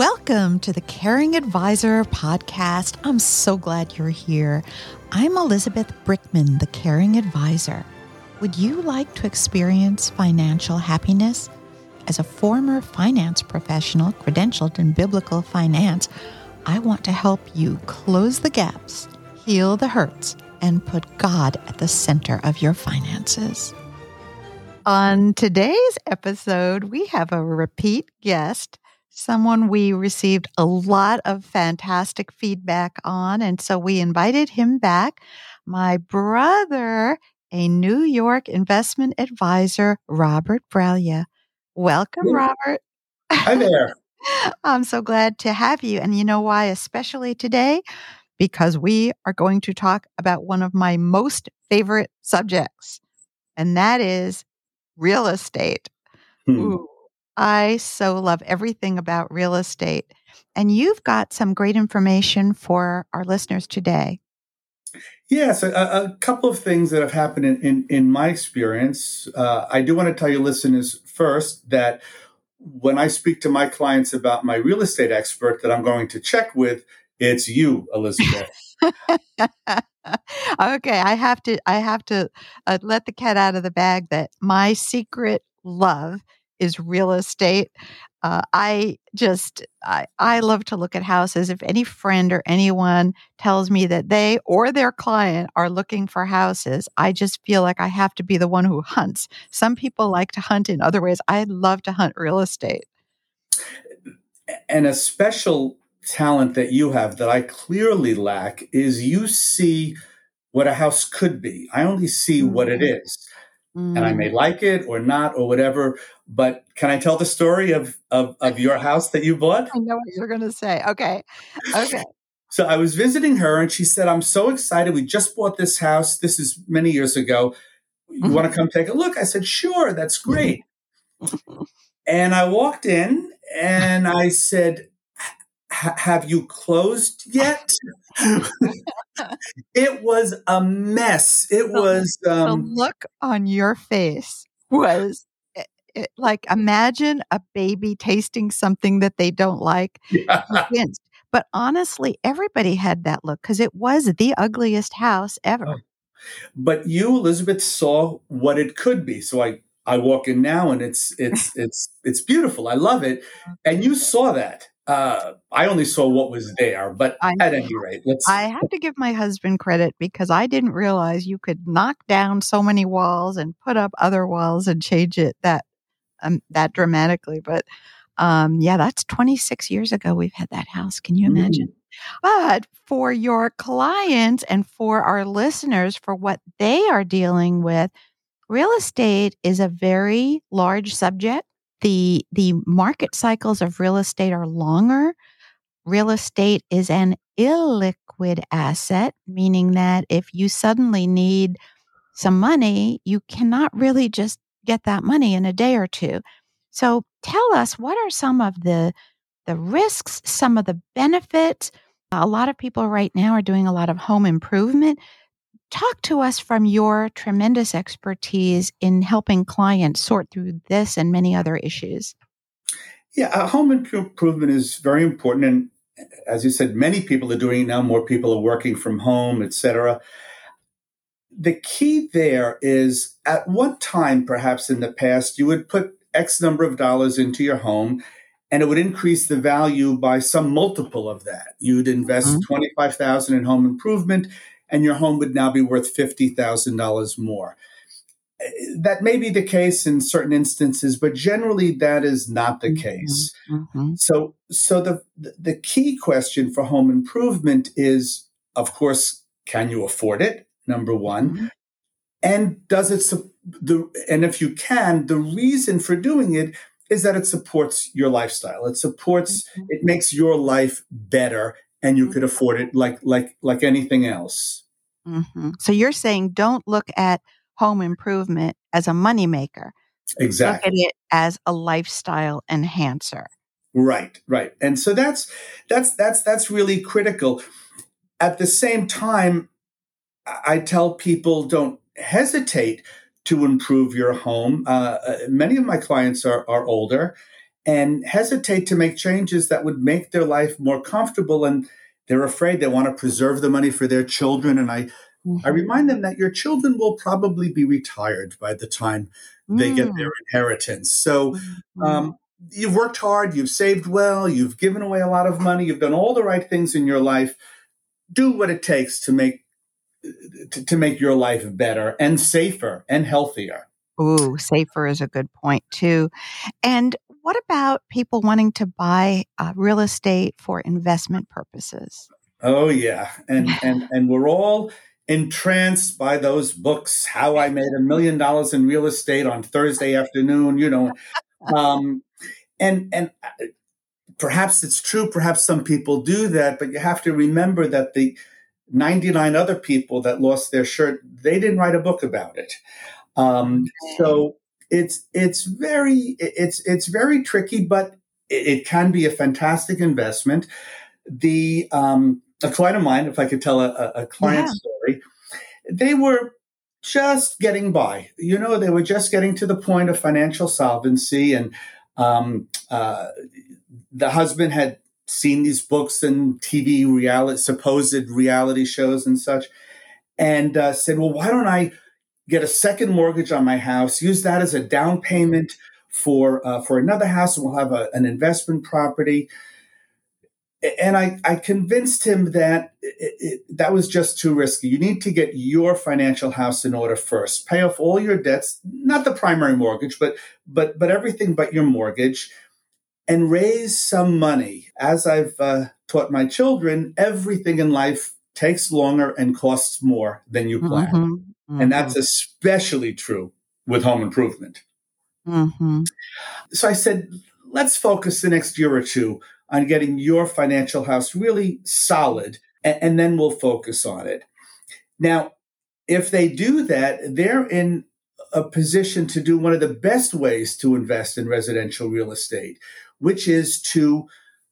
Welcome to the Caring Advisor podcast. I'm so glad you're here. I'm Elizabeth Brickman, the Caring Advisor. Would you like to experience financial happiness? As a former finance professional credentialed in biblical finance, I want to help you close the gaps, heal the hurts, and put God at the center of your finances. On today's episode, we have a repeat guest, someone we received a lot of fantastic feedback on. And so we invited him back. My brother, a New York investment advisor, Robert Braglia. Welcome, Robert. Hi there. I'm so glad to have you. And you know why, especially today? Because we are going to talk about one of my most favorite subjects, and that is real estate. Hmm. Ooh, I so love everything about real estate. And you've got some great information for our listeners today. Yes, a, a couple of things that have happened in, in, in my experience. Uh, I do want to tell you, listeners, first that when I speak to my clients about my real estate expert that I'm going to check with, it's you, Elizabeth. okay, I have to I have to uh, let the cat out of the bag that my secret love is real estate. Uh, I just I, I love to look at houses. If any friend or anyone tells me that they or their client are looking for houses, I just feel like I have to be the one who hunts. Some people like to hunt in other ways. I love to hunt real estate. and a special talent that you have that I clearly lack is you see what a house could be. I only see what it Mhm. And I may like it or not or whatever. But can I tell the story of, of, of your house that you bought? I know what you're going to say. Okay. Okay. So I was visiting her and she said, I'm so excited. We just bought this house. This is many years ago. You Mhm. want to come take a look? I said, sure, that's great. And I walked in and I said, Have you closed yet? it was a mess. It was, the um, look on your face was it, it, like imagine a baby tasting something that they don't like convinced. But honestly, everybody had that look because it was the ugliest house ever. Oh. but you, Elizabeth, saw what it could be. So I, I walk in now and it's, it's, it's, it's beautiful. I love it. And you saw that. Uh, I only saw what was there, but I- at any rate, let's, I have to give my husband credit because I didn't realize you could knock down so many walls and put up other walls and change it that um, that dramatically. But um, yeah, that's 26 years ago we've had that house. Can you Mm. imagine? But for your clients and for our listeners, for what they are dealing with, real estate is a very large subject. The the market cycles of real estate are longer. Real estate is an illiquid asset, meaning that if you suddenly need some money, you cannot really just get that money in a day or two. So tell us what are some of the the risks, some of the benefits. A lot of people right now are doing a lot of home improvement. Talk to us from your tremendous expertise in helping clients sort through this and many other issues. Yeah, home improvement is very important, and as you said, many people are doing it now. More people are working from home, etc. The key there is, at one time, perhaps in the past, you would put X number of dollars into your home, and it would increase the value by some multiple of that. You'd invest Mhm. five thousand in home improvement, and your home would now be worth fifty thousand dollars more that may be the case in certain instances, but generally that is not the case. Mhm. So, so the the key question for home improvement is, of course, can you afford it? Number one, Mhm. and does it sup- the and if you can, the reason for doing it is that it supports your lifestyle. It supports. Mhm. It makes your life better, and you could afford it like like like anything else. Mhm. So you're saying don't look at home improvement as a moneymaker. Exactly. Look at it as a lifestyle enhancer. Right, right. And so that's that's that's that's really critical. At the same time, I tell people don't hesitate to improve your home. Uh, uh, many of my clients are are older, and hesitate to make changes that would make their life more comfortable and they're afraid they want to preserve the money for their children and i mm-hmm. i remind them that your children will probably be retired by the time they get mm. their inheritance so mm-hmm. um, you've worked hard you've saved well you've given away a lot of money you've done all the right things in your life do what it takes to make to, to make your life better and safer and healthier Ooh, safer is a good point too. And what about people wanting to buy uh, real estate for investment purposes? Oh yeah, and and and we're all entranced by those books. How I made a million dollars in real estate on Thursday afternoon. You know, um, and and uh, perhaps it's true. Perhaps some people do that, but you have to remember that the 99 other people that lost their shirt, they didn't write a book about it. Um, so it's it's very it's it's very tricky, but it, it can be a fantastic investment. The um, a client of mine, if I could tell a, a client yeah. story, they were just getting by. You know, they were just getting to the point of financial solvency, and um, uh, the husband had seen these books and TV reality, supposed reality shows and such, and uh, said, "Well, why don't I?" get a second mortgage on my house, use that as a down payment for uh, for another house, and we'll have a, an investment property. And I, I convinced him that it, it, that was just too risky. You need to get your financial house in order first. Pay off all your debts, not the primary mortgage, but but but everything but your mortgage, and raise some money. As I've uh, taught my children, everything in life takes longer and costs more than you plan. Mm-hmm. Mm-hmm. And that's especially true with home improvement. Mm-hmm. So I said, let's focus the next year or two on getting your financial house really solid, and, and then we'll focus on it. Now, if they do that, they're in a position to do one of the best ways to invest in residential real estate, which is to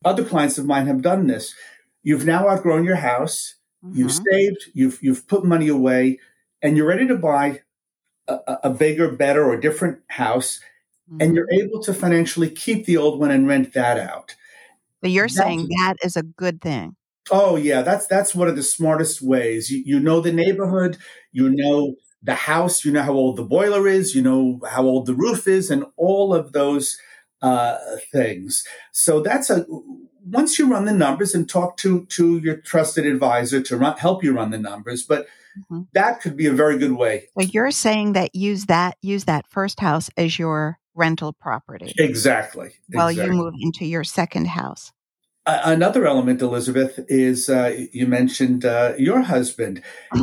other clients of mine have done this. You've now outgrown your house, mm-hmm. you've saved, you've you've put money away, and you're ready to buy a, a bigger, better, or different house, mm-hmm. and you're able to financially keep the old one and rent that out. But you're that's, saying that is a good thing. Oh yeah, that's that's one of the smartest ways. You, you know the neighborhood, you know the house, you know how old the boiler is, you know how old the roof is, and all of those uh, things. So that's a once you run the numbers and talk to to your trusted advisor to run, help you run the numbers, but mm-hmm. that could be a very good way. So you're saying that use that use that first house as your rental property. Exactly. While exactly. you move into your second house. Uh, another element, Elizabeth, is uh, you mentioned uh, your husband.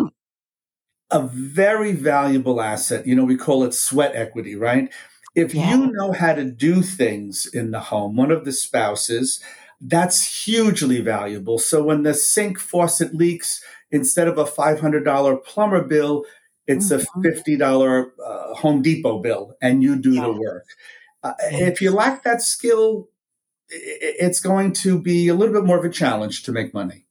a very valuable asset. You know, we call it sweat equity, right? If yeah. you know how to do things in the home, one of the spouses, that's hugely valuable. So when the sink faucet leaks, instead of a $500 plumber bill, it's mm-hmm. a $50 uh, Home Depot bill, and you do yeah. the work. Uh, if you lack that skill, it's going to be a little bit more of a challenge to make money.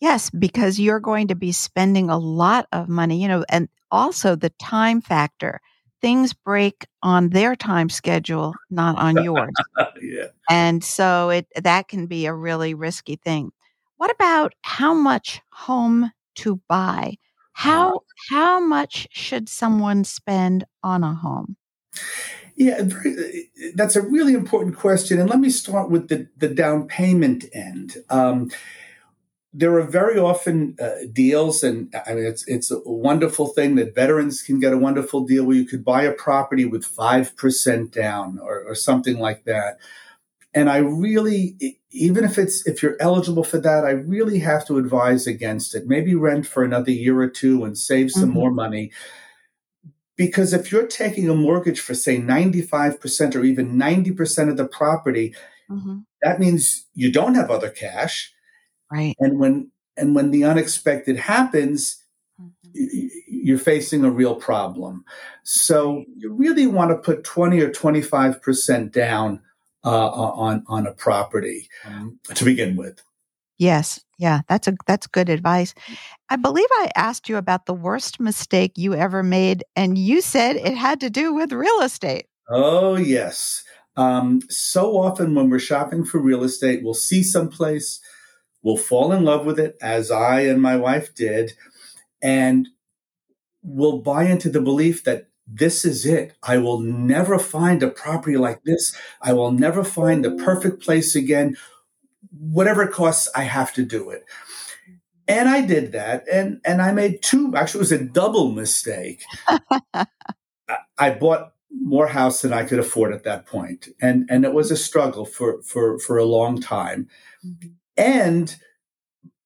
Yes, because you're going to be spending a lot of money, you know, and also the time factor things break on their time schedule, not on yours. yeah. And so it that can be a really risky thing. What about how much home to buy? How how much should someone spend on a home? Yeah, that's a really important question. And let me start with the, the down payment end. Um, there are very often uh, deals, and I mean, it's it's a wonderful thing that veterans can get a wonderful deal where you could buy a property with five percent down or, or something like that. And I really, even if it's if you're eligible for that, I really have to advise against it. Maybe rent for another year or two and save some mm-hmm. more money. Because if you're taking a mortgage for say 95% or even 90% of the property, mm-hmm. that means you don't have other cash Right. And when and when the unexpected happens, mm-hmm. you're facing a real problem. So you really want to put 20 or 25% down uh, on on a property um, to begin with. Yes, yeah, that's a that's good advice. I believe I asked you about the worst mistake you ever made, and you said it had to do with real estate. Oh yes, Um, so often when we're shopping for real estate, we'll see someplace, we'll fall in love with it, as I and my wife did, and we'll buy into the belief that this is it. I will never find a property like this. I will never find the perfect place again. Whatever it costs, I have to do it. And I did that, and and I made two. Actually, it was a double mistake. I bought more house than I could afford at that point, and and it was a struggle for for for a long time. Mm-hmm. And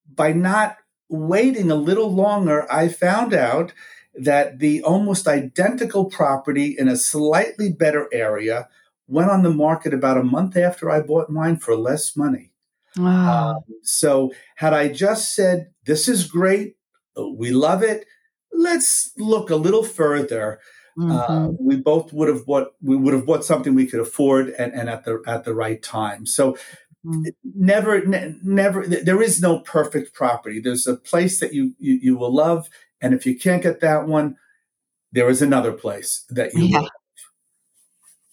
by not waiting a little longer, I found out that the almost identical property in a slightly better area went on the market about a month after I bought mine for less money. Wow. Um, so, had I just said, This is great, we love it, let's look a little further. Uh, mm-hmm. Uh, we both would have bought we would have bought something we could afford and, and at the at the right time. So mm-hmm. never ne- never there is no perfect property. There's a place that you, you, you will love, and if you can't get that one, there is another place that you yeah. will.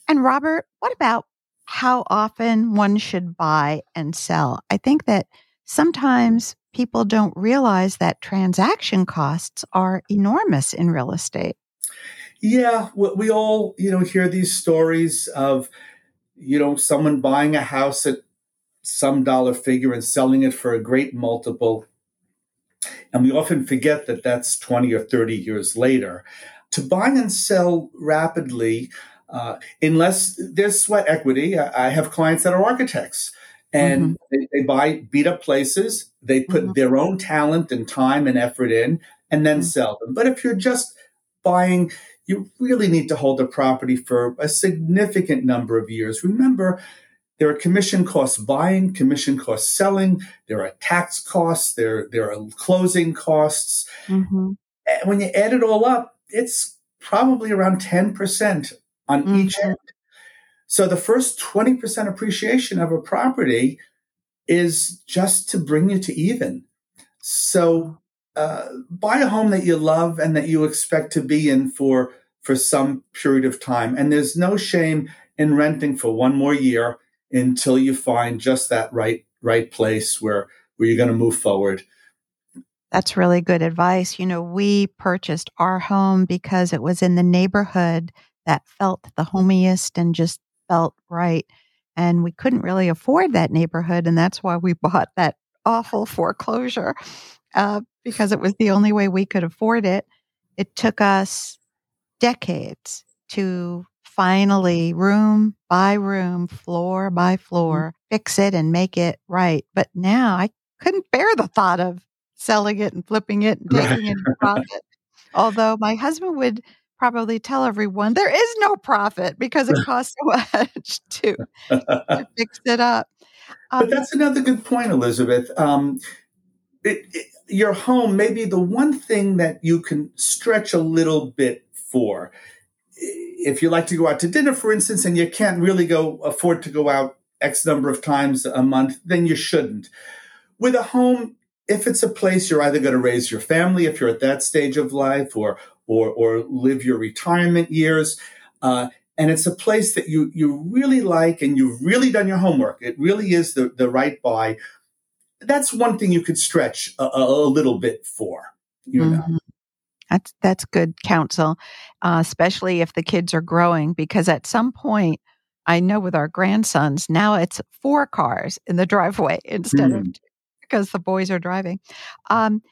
And Robert, what about how often one should buy and sell? I think that sometimes people don't realize that transaction costs are enormous in real estate. Yeah, we all, you know, hear these stories of, you know, someone buying a house at some dollar figure and selling it for a great multiple. And we often forget that that's 20 or 30 years later. To buy and sell rapidly, uh, unless there's sweat equity, I have clients that are architects and mm-hmm. they, they, buy beat up places, they put mm-hmm. their own talent and time and effort in, and then mm-hmm. sell them. But if you're just buying, you really need to hold the property for a significant number of years. Remember, there are commission costs buying, commission costs selling, there are tax costs, there, there are closing costs. Mm-hmm. And when you add it all up, it's probably around 10% on mm-hmm. each end. So the first 20% appreciation of a property is just to bring you to even. So uh, buy a home that you love and that you expect to be in for for some period of time. And there's no shame in renting for one more year until you find just that right right place where where you're going to move forward. That's really good advice. You know, we purchased our home because it was in the neighborhood that felt the homiest and just felt right. And we couldn't really afford that neighborhood. And that's why we bought that awful foreclosure uh, because it was the only way we could afford it. It took us decades to finally, room by room, floor by mm-hmm. floor, mm-hmm. fix it and make it right. But now I couldn't bear the thought of selling it and flipping it and taking it profit. Although my husband would probably tell everyone there is no profit because it costs so much to, to fix it up. Um, but that's another good point, Elizabeth. Um, it, it, your home may be the one thing that you can stretch a little bit for. If you like to go out to dinner, for instance, and you can't really go afford to go out X number of times a month, then you shouldn't. With a home, if it's a place you're either going to raise your family if you're at that stage of life, or or or live your retirement years, uh, and it's a place that you you really like and you've really done your homework. It really is the the right buy. That's one thing you could stretch a, a little bit for. You know. Mm-hmm. That's that's good counsel, uh, especially if the kids are growing, because at some point, I know with our grandsons now it's four cars in the driveway instead mm. of two, because the boys are driving. Um,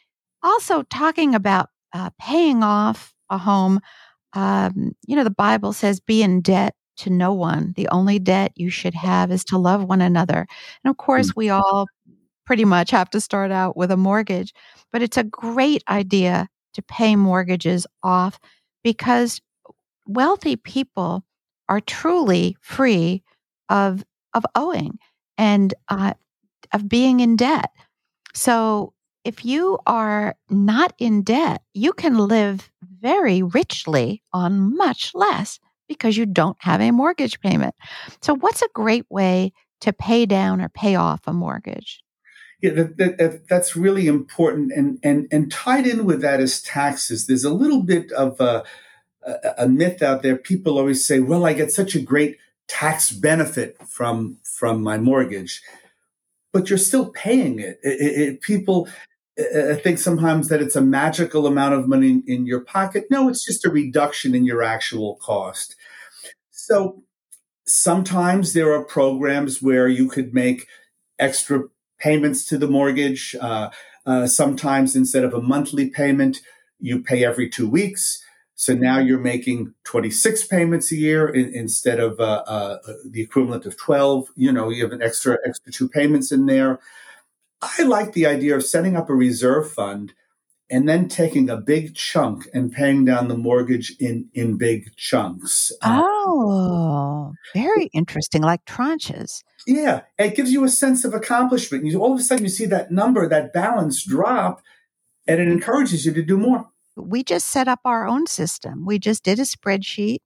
also, talking about uh, paying off a home, um, you know, the Bible says, "Be in debt to no one. The only debt you should have is to love one another." And of course, mm. we all pretty much have to start out with a mortgage, but it's a great idea to pay mortgages off because wealthy people are truly free of of owing and uh, of being in debt. So if you are not in debt, you can live very richly on much less because you don't have a mortgage payment. So, what's a great way to pay down or pay off a mortgage? Yeah, that, that, that's really important, and and and tied in with that is taxes. There's a little bit of a, a, myth out there. People always say, "Well, I get such a great tax benefit from from my mortgage, but you're still paying it. it, it people I think sometimes that it's a magical amount of money in your pocket. No, it's just a reduction in your actual cost. So sometimes there are programs where you could make extra payments to the mortgage. Uh, uh, sometimes instead of a monthly payment, you pay every two weeks. So now you're making 26 payments a year in, instead of uh, uh the equivalent of 12. You know, you have an extra extra two payments in there. I like the idea of setting up a reserve fund and then taking a big chunk and paying down the mortgage in in big chunks. Uh, oh, very interesting, like tranches. Yeah, it gives you a sense of accomplishment. You all of a sudden you see that number, that balance drop, and it encourages you to do more. We just set up our own system. We just did a spreadsheet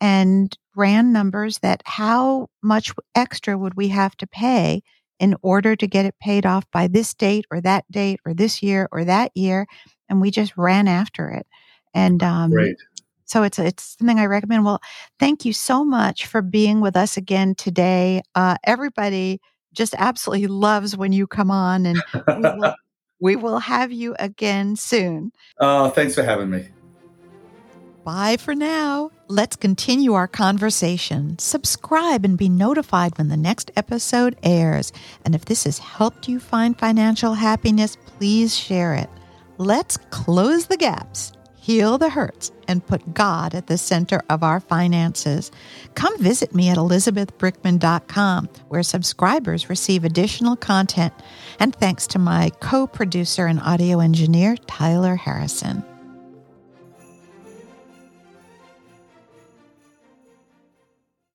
and ran numbers that how much extra would we have to pay in order to get it paid off by this date or that date or this year or that year. And we just ran after it. And um, Great. so it's it's something I recommend. Well, thank you so much for being with us again today. Uh, everybody just absolutely loves when you come on, and we will, we will have you again soon. Oh, thanks for having me. Bye for now. Let's continue our conversation. Subscribe and be notified when the next episode airs. And if this has helped you find financial happiness, please share it. Let's close the gaps, heal the hurts, and put God at the center of our finances. Come visit me at elizabethbrickman.com, where subscribers receive additional content. And thanks to my co producer and audio engineer, Tyler Harrison.